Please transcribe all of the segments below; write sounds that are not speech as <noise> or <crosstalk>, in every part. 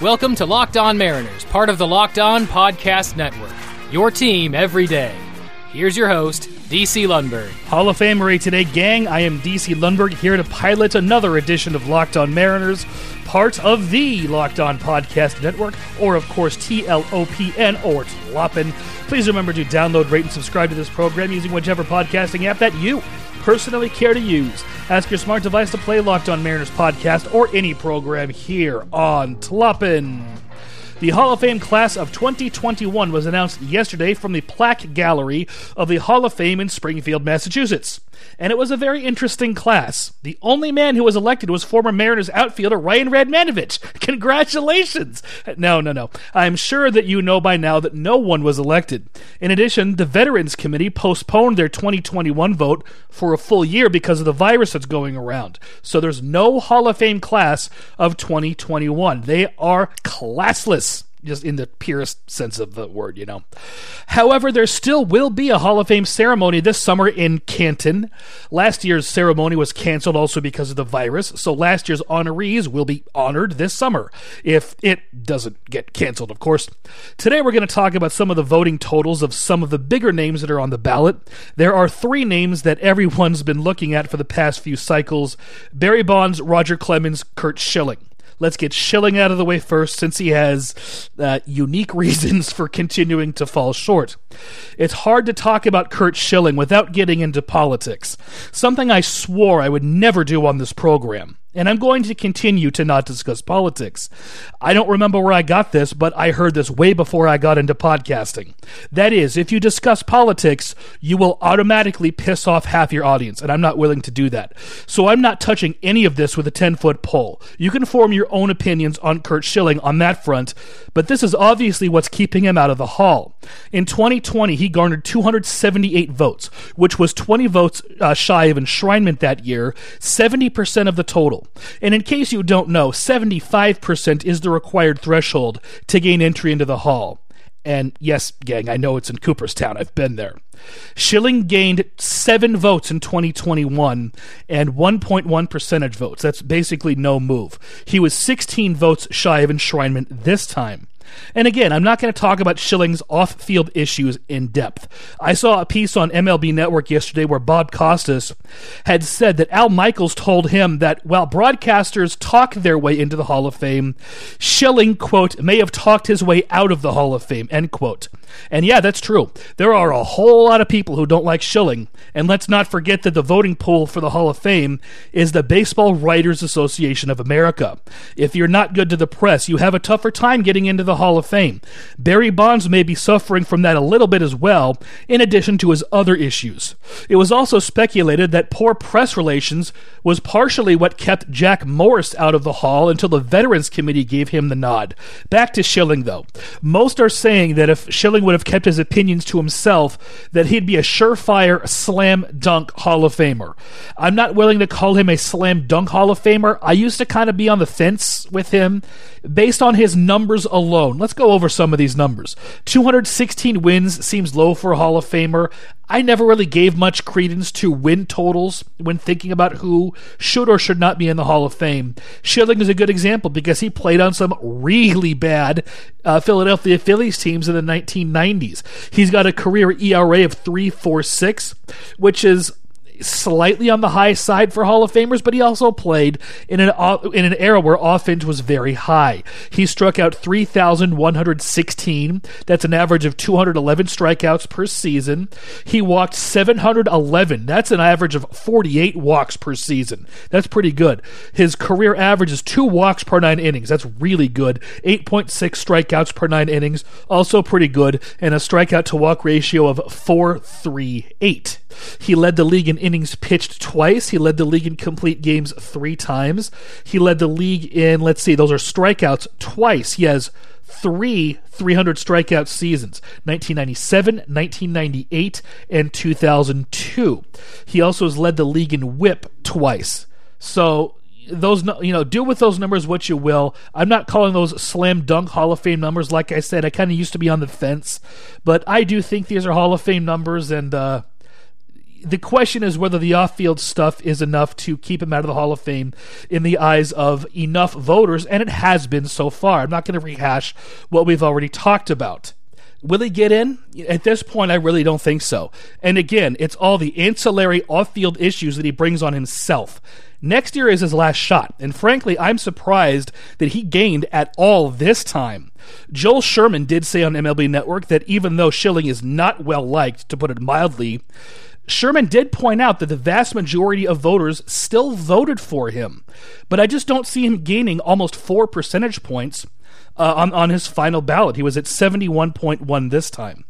Welcome to Locked On Mariners, part of the Locked On Podcast Network. Your team every day. Here's your host, DC Lundberg. Hall of Famery today, gang. I am DC Lundberg here to pilot another edition of Locked On Mariners, part of the Locked On Podcast Network, or of course TLOPN or TLOPN. Please remember to download, rate, and subscribe to this program using whichever podcasting app that you personally care to use. Ask your smart device to play Locked On Mariners podcast or any program here on TLOPN. The Hall of Fame class of 2021 was announced yesterday from the Plaque Gallery of the Hall of Fame in Springfield, Massachusetts. And it was a very interesting class. The only man who was elected was former Mariners outfielder Ryan Radmanovich. <laughs> Congratulations! No, no, no. I'm sure that you know by now that no one was elected. In addition, the Veterans Committee postponed their 2021 vote for a full year because of the virus that's going around. So there's no Hall of Fame class of 2021. They are classless just in the purest sense of the word, you know. However, there still will be a Hall of Fame ceremony this summer in Canton. Last year's ceremony was canceled also because of the virus, so last year's honorees will be honored this summer, if it doesn't get canceled, of course. Today we're going to talk about some of the voting totals of some of the bigger names that are on the ballot. There are three names that everyone's been looking at for the past few cycles Barry Bonds, Roger Clemens, Curt Schilling. Let's get Schilling out of the way first, since he has uh, unique <laughs> reasons for continuing to fall short. It's hard to talk about Curt Schilling without getting into politics, something I swore I would never do on this program and I'm going to continue to not discuss politics. I don't remember where I got this, but I heard this way before I got into podcasting. That is, if you discuss politics, you will automatically piss off half your audience, and I'm not willing to do that. So I'm not touching any of this with a 10 foot pole. You can form your own opinions on Curt Schilling on that front, but this is obviously what's keeping him out of the hall. In 2020, he garnered 278 votes, which was 20 votes uh, shy of enshrinement that year, 70% of the total. And in case you don't know, 75% is the required threshold to gain entry into the hall. And yes, gang, I know it's in Cooperstown. I've been there. Schilling gained seven votes in 2021 and 1.1 percentage votes. That's basically no move. He was 16 votes shy of enshrinement this time. And again, I'm not going to talk about Schilling's off field issues in depth. I saw a piece on MLB Network yesterday where Bob Costas had said that Al Michaels told him that while broadcasters talk their way into the Hall of Fame, Schilling, quote, may have talked his way out of the Hall of Fame, end quote. And yeah, that's true. There are a whole lot of people who don't like Schilling. And let's not forget that the voting pool for the Hall of Fame is the Baseball Writers Association of America. If you're not good to the press, you have a tougher time getting into the Hall of Fame. Barry Bonds may be suffering from that a little bit as well, in addition to his other issues. It was also speculated that poor press relations was partially what kept Jack Morris out of the Hall until the Veterans Committee gave him the nod. Back to Schilling, though. Most are saying that if Schilling would have kept his opinions to himself, that he'd be a surefire slam dunk Hall of Famer. I'm not willing to call him a slam dunk Hall of Famer. I used to kind of be on the fence with him based on his numbers alone. Let's go over some of these numbers. 216 wins seems low for a Hall of Famer. I never really gave much credence to win totals when thinking about who should or should not be in the Hall of Fame. Schilling is a good example because he played on some really bad uh, Philadelphia Phillies teams in the 1990s. He's got a career ERA of 3.46, which is slightly on the high side for Hall of Famers, but he also played in an uh, in an era where offense was very high. He struck out 3,116. That's an average of 211 strikeouts per season. He walked 711. That's an average of 48 walks per season. That's pretty good. His career average is two walks per nine innings. That's really good. 8.6 strikeouts per nine innings, also pretty good, and a strikeout to walk ratio of 438. He led the league in innings pitched twice. He led the league in complete games three times. He led the league in, let's see, those are strikeouts twice. He has three 300 strikeout seasons 1997, 1998, and 2002. He also has led the league in whip twice. So those you know do with those numbers what you will i'm not calling those slam dunk hall of fame numbers like i said i kind of used to be on the fence but i do think these are hall of fame numbers and uh the question is whether the off field stuff is enough to keep him out of the Hall of Fame in the eyes of enough voters, and it has been so far. I'm not going to rehash what we've already talked about. Will he get in? At this point, I really don't think so. And again, it's all the ancillary off field issues that he brings on himself. Next year is his last shot, and frankly, I'm surprised that he gained at all this time. Joel Sherman did say on MLB Network that even though Schilling is not well liked, to put it mildly, Sherman did point out that the vast majority of voters still voted for him, but I just don't see him gaining almost four percentage points uh, on, on his final ballot. He was at 71.1 this time.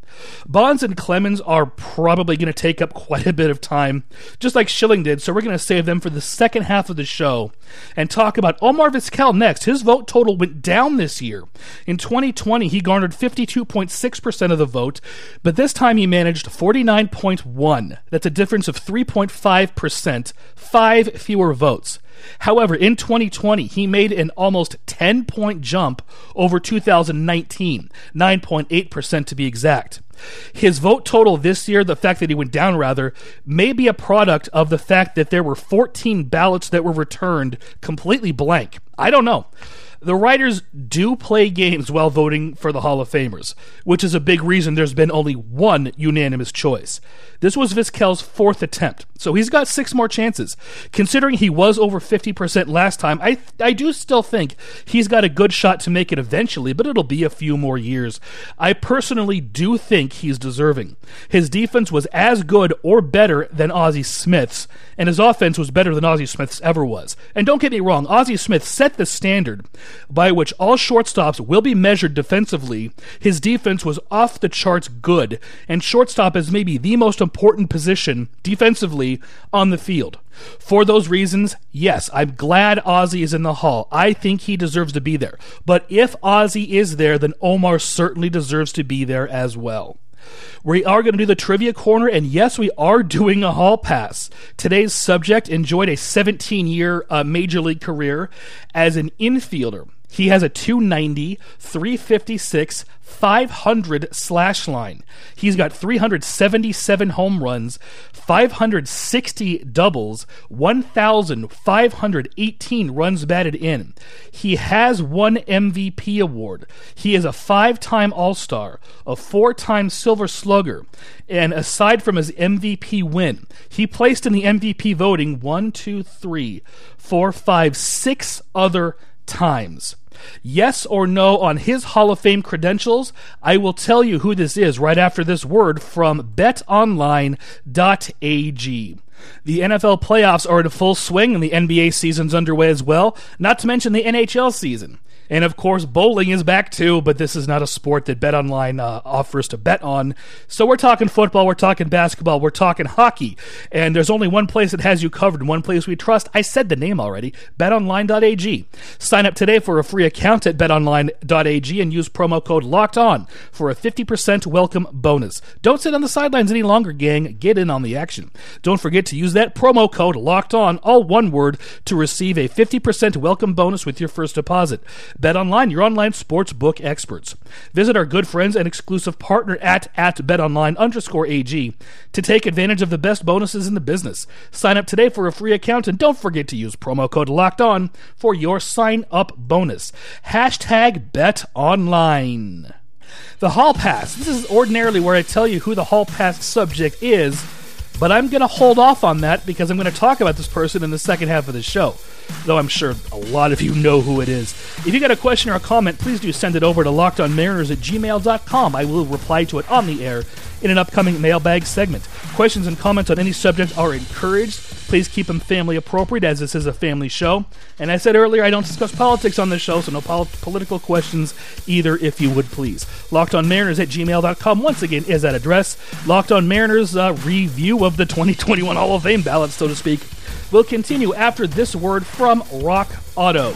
Bonds and Clemens are probably going to take up quite a bit of time, just like Schilling did, so we're going to save them for the second half of the show and talk about Omar Vizquel next. His vote total went down this year. In 2020, he garnered 52.6% of the vote, but this time he managed 49.1. That's a difference of 3.5%, five fewer votes. However, in 2020, he made an almost 10 point jump over 2019, 9.8% to be exact. His vote total this year, the fact that he went down rather, may be a product of the fact that there were 14 ballots that were returned completely blank. I don't know the writers do play games while voting for the Hall of Famers, which is a big reason there's been only one unanimous choice. This was Vizquel's fourth attempt, so he's got six more chances. Considering he was over 50% last time, I, I do still think he's got a good shot to make it eventually, but it'll be a few more years. I personally do think he's deserving. His defense was as good or better than Ozzie Smith's, and his offense was better than Ozzie Smith's ever was. And don't get me wrong, Ozzie Smith set the standard by which all shortstops will be measured defensively. His defense was off the charts good, and shortstop is maybe the most important position defensively on the field. For those reasons, yes, I'm glad Ozzie is in the Hall. I think he deserves to be there. But if Ozzie is there, then Omar certainly deserves to be there as well. We are going to do the trivia corner, and yes, we are doing a hall pass. Today's subject enjoyed a 17 year uh, major league career as an infielder. He has a 290, 356, 500 slash line. He's got 377 home runs, 560 doubles, 1,518 runs batted in. He has one MVP award. He is a five time All Star, a four time Silver Slugger, and aside from his MVP win, he placed in the MVP voting one, two, three, four, five, six other times. Yes or no on his Hall of Fame credentials? I will tell you who this is right after this word from betonline.ag. The NFL playoffs are in full swing and the NBA season's underway as well, not to mention the NHL season. And of course, bowling is back too, but this is not a sport that BetOnline uh, offers to bet on. So we're talking football, we're talking basketball, we're talking hockey. And there's only one place that has you covered, one place we trust. I said the name already betonline.ag. Sign up today for a free account at betonline.ag and use promo code LOCKED ON for a 50% welcome bonus. Don't sit on the sidelines any longer, gang. Get in on the action. Don't forget to use that promo code LOCKED ON, all one word, to receive a 50% welcome bonus with your first deposit. Bet Online, your online sports book experts. Visit our good friends and exclusive partner at, at betonline underscore AG to take advantage of the best bonuses in the business. Sign up today for a free account and don't forget to use promo code locked on for your sign up bonus. Hashtag bet online. The Hall Pass. This is ordinarily where I tell you who the Hall Pass subject is, but I'm going to hold off on that because I'm going to talk about this person in the second half of the show though I'm sure a lot of you know who it is. If you got a question or a comment, please do send it over to lockedonmariners at gmail.com. I will reply to it on the air in an upcoming mailbag segment. Questions and comments on any subject are encouraged. Please keep them family appropriate, as this is a family show. And I said earlier, I don't discuss politics on this show, so no pol- political questions either, if you would please. Locked on Mariners at gmail.com, once again, is that address. Locked on Mariners uh, review of the 2021 Hall of Fame ballot, so to speak will continue after this word from Rock Auto.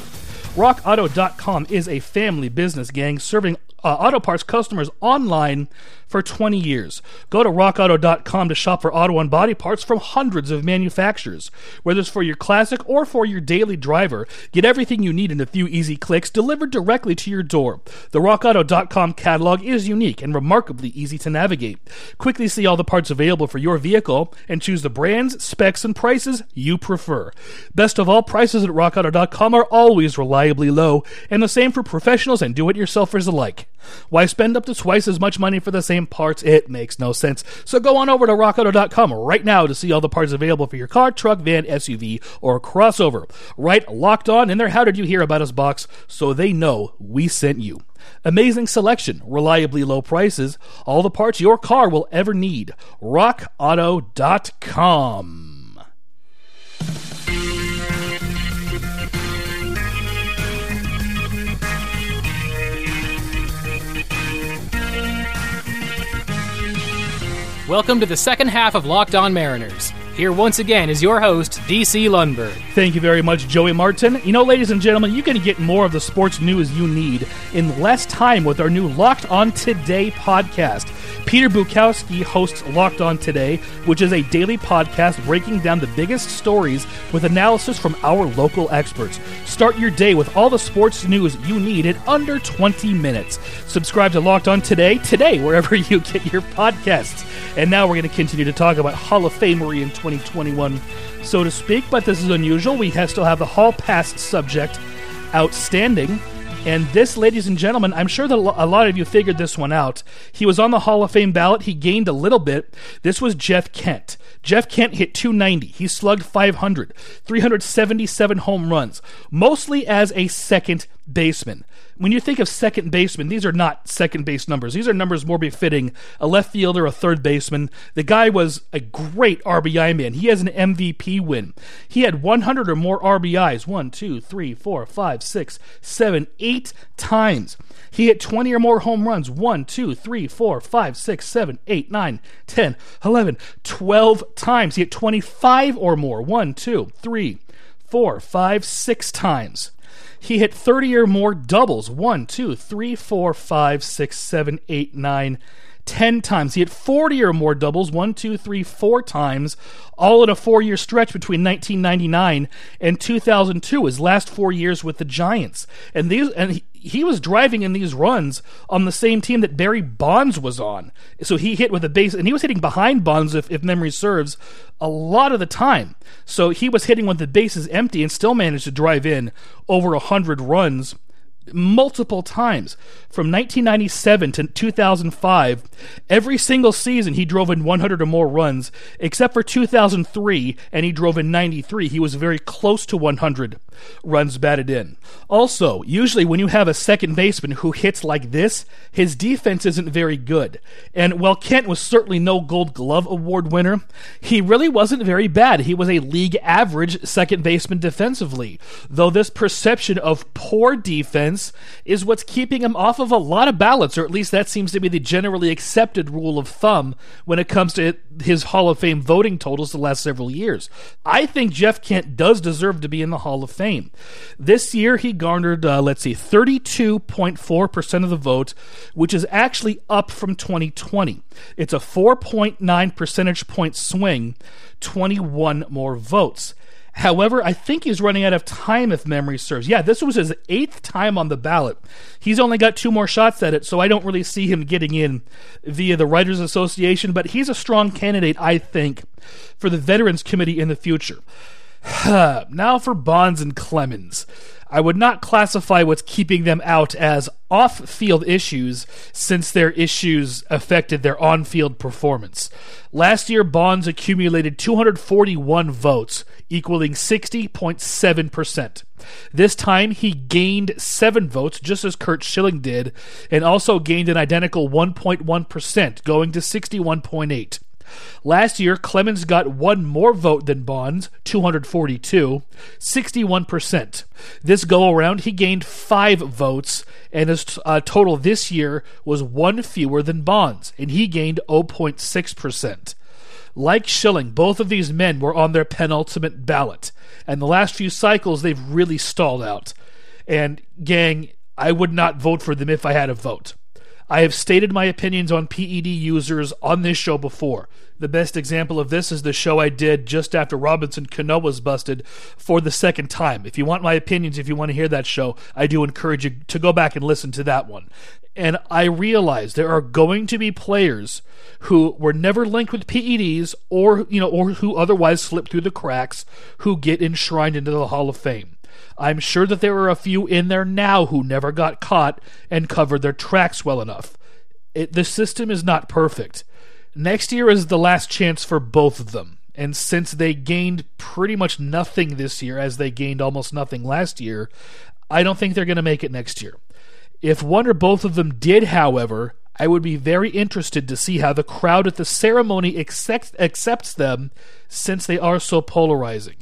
RockAuto.com is a family business gang serving uh, auto parts customers online for 20 years. Go to rockauto.com to shop for auto and body parts from hundreds of manufacturers. Whether it's for your classic or for your daily driver, get everything you need in a few easy clicks delivered directly to your door. The rockauto.com catalog is unique and remarkably easy to navigate. Quickly see all the parts available for your vehicle and choose the brands, specs, and prices you prefer. Best of all, prices at rockauto.com are always reliably low, and the same for professionals and do it yourselfers alike. Why spend up to twice as much money for the same parts? It makes no sense. So go on over to rockauto.com right now to see all the parts available for your car, truck, van, SUV, or crossover. Write locked on in their How Did You Hear About Us box so they know we sent you. Amazing selection, reliably low prices, all the parts your car will ever need. RockAuto.com. Welcome to the second half of Locked On Mariners. Here once again is your host, DC Lundberg. Thank you very much, Joey Martin. You know, ladies and gentlemen, you can get more of the sports news you need in less time with our new Locked On Today podcast. Peter Bukowski hosts Locked On Today, which is a daily podcast breaking down the biggest stories with analysis from our local experts. Start your day with all the sports news you need in under 20 minutes. Subscribe to Locked On Today today, wherever <laughs> you get your podcasts. And now we're going to continue to talk about Hall of Famery in 2021, so to speak. But this is unusual. We have, still have the Hall Pass subject outstanding. And this, ladies and gentlemen, I'm sure that a lot of you figured this one out. He was on the Hall of Fame ballot. He gained a little bit. This was Jeff Kent. Jeff Kent hit 290. He slugged 500, 377 home runs, mostly as a second baseman. When you think of second baseman, these are not second base numbers. These are numbers more befitting a left fielder, a third baseman. The guy was a great RBI man. He has an MVP win. He had 100 or more RBIs. One, two, three, four, five, six, seven, eight times. He hit 20 or more home runs. 1, 2, 3, 4, 5, 6, 7, 8, 9, 10, 11, 12 times. He hit 25 or more. 1, 2, 3, 4, 5, 6 times. He hit 30 or more doubles. 1, 2, 3, 4, 5, 6, 7, 8, 9, 10 times. He hit 40 or more doubles, one, two, three, four times, all in a four year stretch between 1999 and 2002, his last four years with the Giants. And these, and he, he was driving in these runs on the same team that Barry Bonds was on. So he hit with a base, and he was hitting behind Bonds, if, if memory serves, a lot of the time. So he was hitting with the bases empty and still managed to drive in over 100 runs multiple times. From 1997 to 2005, every single season he drove in 100 or more runs, except for 2003, and he drove in 93. He was very close to 100 runs batted in. Also, usually when you have a second baseman who hits like this, his defense isn't very good. And while Kent was certainly no Gold Glove Award winner, he really wasn't very bad. He was a league average second baseman defensively, though this perception of poor defense defense is what's keeping him off of a lot of ballots, or at least that seems to be the generally accepted rule of thumb when it comes to his Hall of Fame voting totals the last several years. I think Jeff Kent does deserve to be in the Hall of Fame. This year, he garnered, uh, let's see, 32.4% of the vote, which is actually up from 2020. It's a 4.9 percentage point swing, 21 more votes. However, I think he's running out of time if memory serves. Yeah, this was his eighth time on the ballot. He's only got two more shots at it, so I don't really see him getting in via the Writers Association, but he's a strong candidate, I think, for the Veterans Committee in the future. <sighs> now for Bonds and Clemens. I would not classify what's keeping them out as off field issues since their issues affected their on field performance. Last year, Bonds accumulated 241 votes, equaling 60.7%. This time, he gained 7 votes, just as Curt Schilling did, and also gained an identical 1.1%, going to 61.8. Last year, Clemens got one more vote than Bonds, 242, 61%. This go around, he gained five votes, and his uh, total this year was one fewer than Bonds, and he gained 0.6%. Like Schilling, both of these men were on their penultimate ballot, and the last few cycles they've really stalled out. And, gang, I would not vote for them if I had a vote. I have stated my opinions on PED users on this show before. The best example of this is the show I did just after Robinson Cano was busted for the second time. If you want my opinions, if you want to hear that show, I do encourage you to go back and listen to that one. And I realize there are going to be players who were never linked with PEDs or you know or who otherwise slip through the cracks who get enshrined into the Hall of Fame. I'm sure that there are a few in there now who never got caught and covered their tracks well enough. It, the system is not perfect. Next year is the last chance for both of them. And since they gained pretty much nothing this year, as they gained almost nothing last year, I don't think they're going to make it next year. If one or both of them did, however, I would be very interested to see how the crowd at the ceremony accept, accepts them since they are so polarizing.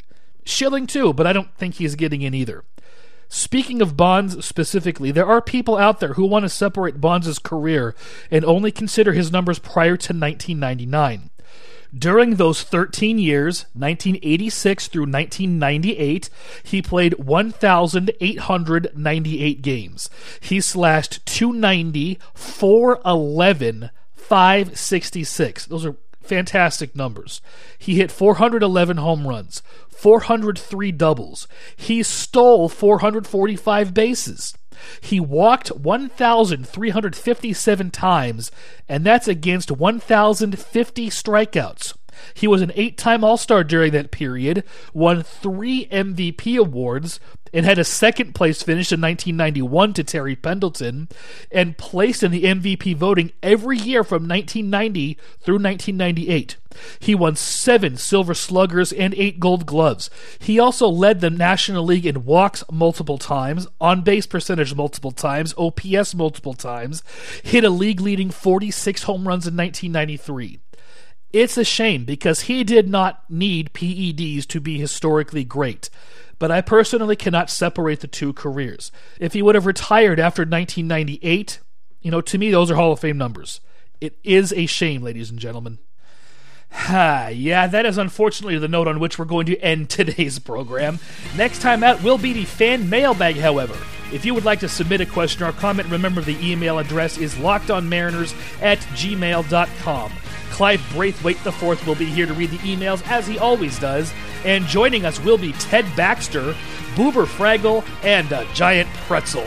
Schilling too, but I don't think he's getting in either. Speaking of Bonds specifically, there are people out there who want to separate Bonds' career and only consider his numbers prior to 1999. During those 13 years, 1986 through 1998, he played 1,898 games. He slashed 290, 411, 566. Those are fantastic numbers. He hit 411 home runs, 403 doubles. He stole 445 bases. He walked 1,357 times, and that's against 1,050 strikeouts. He was an eight time All Star during that period, won three MVP awards, and had a second place finish in 1991 to Terry Pendleton, and placed in the MVP voting every year from 1990 through 1998. He won seven Silver Sluggers and eight Gold Gloves. He also led the National League in walks multiple times, on base percentage multiple times, OPS multiple times, hit a league leading 46 home runs in 1993. It's a shame because he did not need PEDs to be historically great. But I personally cannot separate the two careers. If he would have retired after 1998, you know, to me, those are Hall of Fame numbers. It is a shame, ladies and gentlemen. Ha, yeah, that is unfortunately the note on which we're going to end today's program. Next time out will be the fan mailbag, however. If you would like to submit a question or comment, remember the email address is lockedonmariners at gmail.com. Clive Braithwaite IV will be here to read the emails as he always does, and joining us will be Ted Baxter, Boober Fraggle, and a giant pretzel.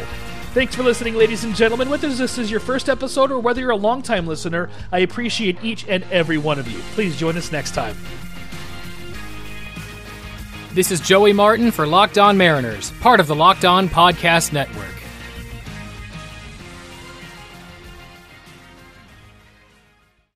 Thanks for listening, ladies and gentlemen. Whether this is your first episode or whether you're a longtime listener, I appreciate each and every one of you. Please join us next time. This is Joey Martin for Locked On Mariners, part of the Locked On Podcast Network.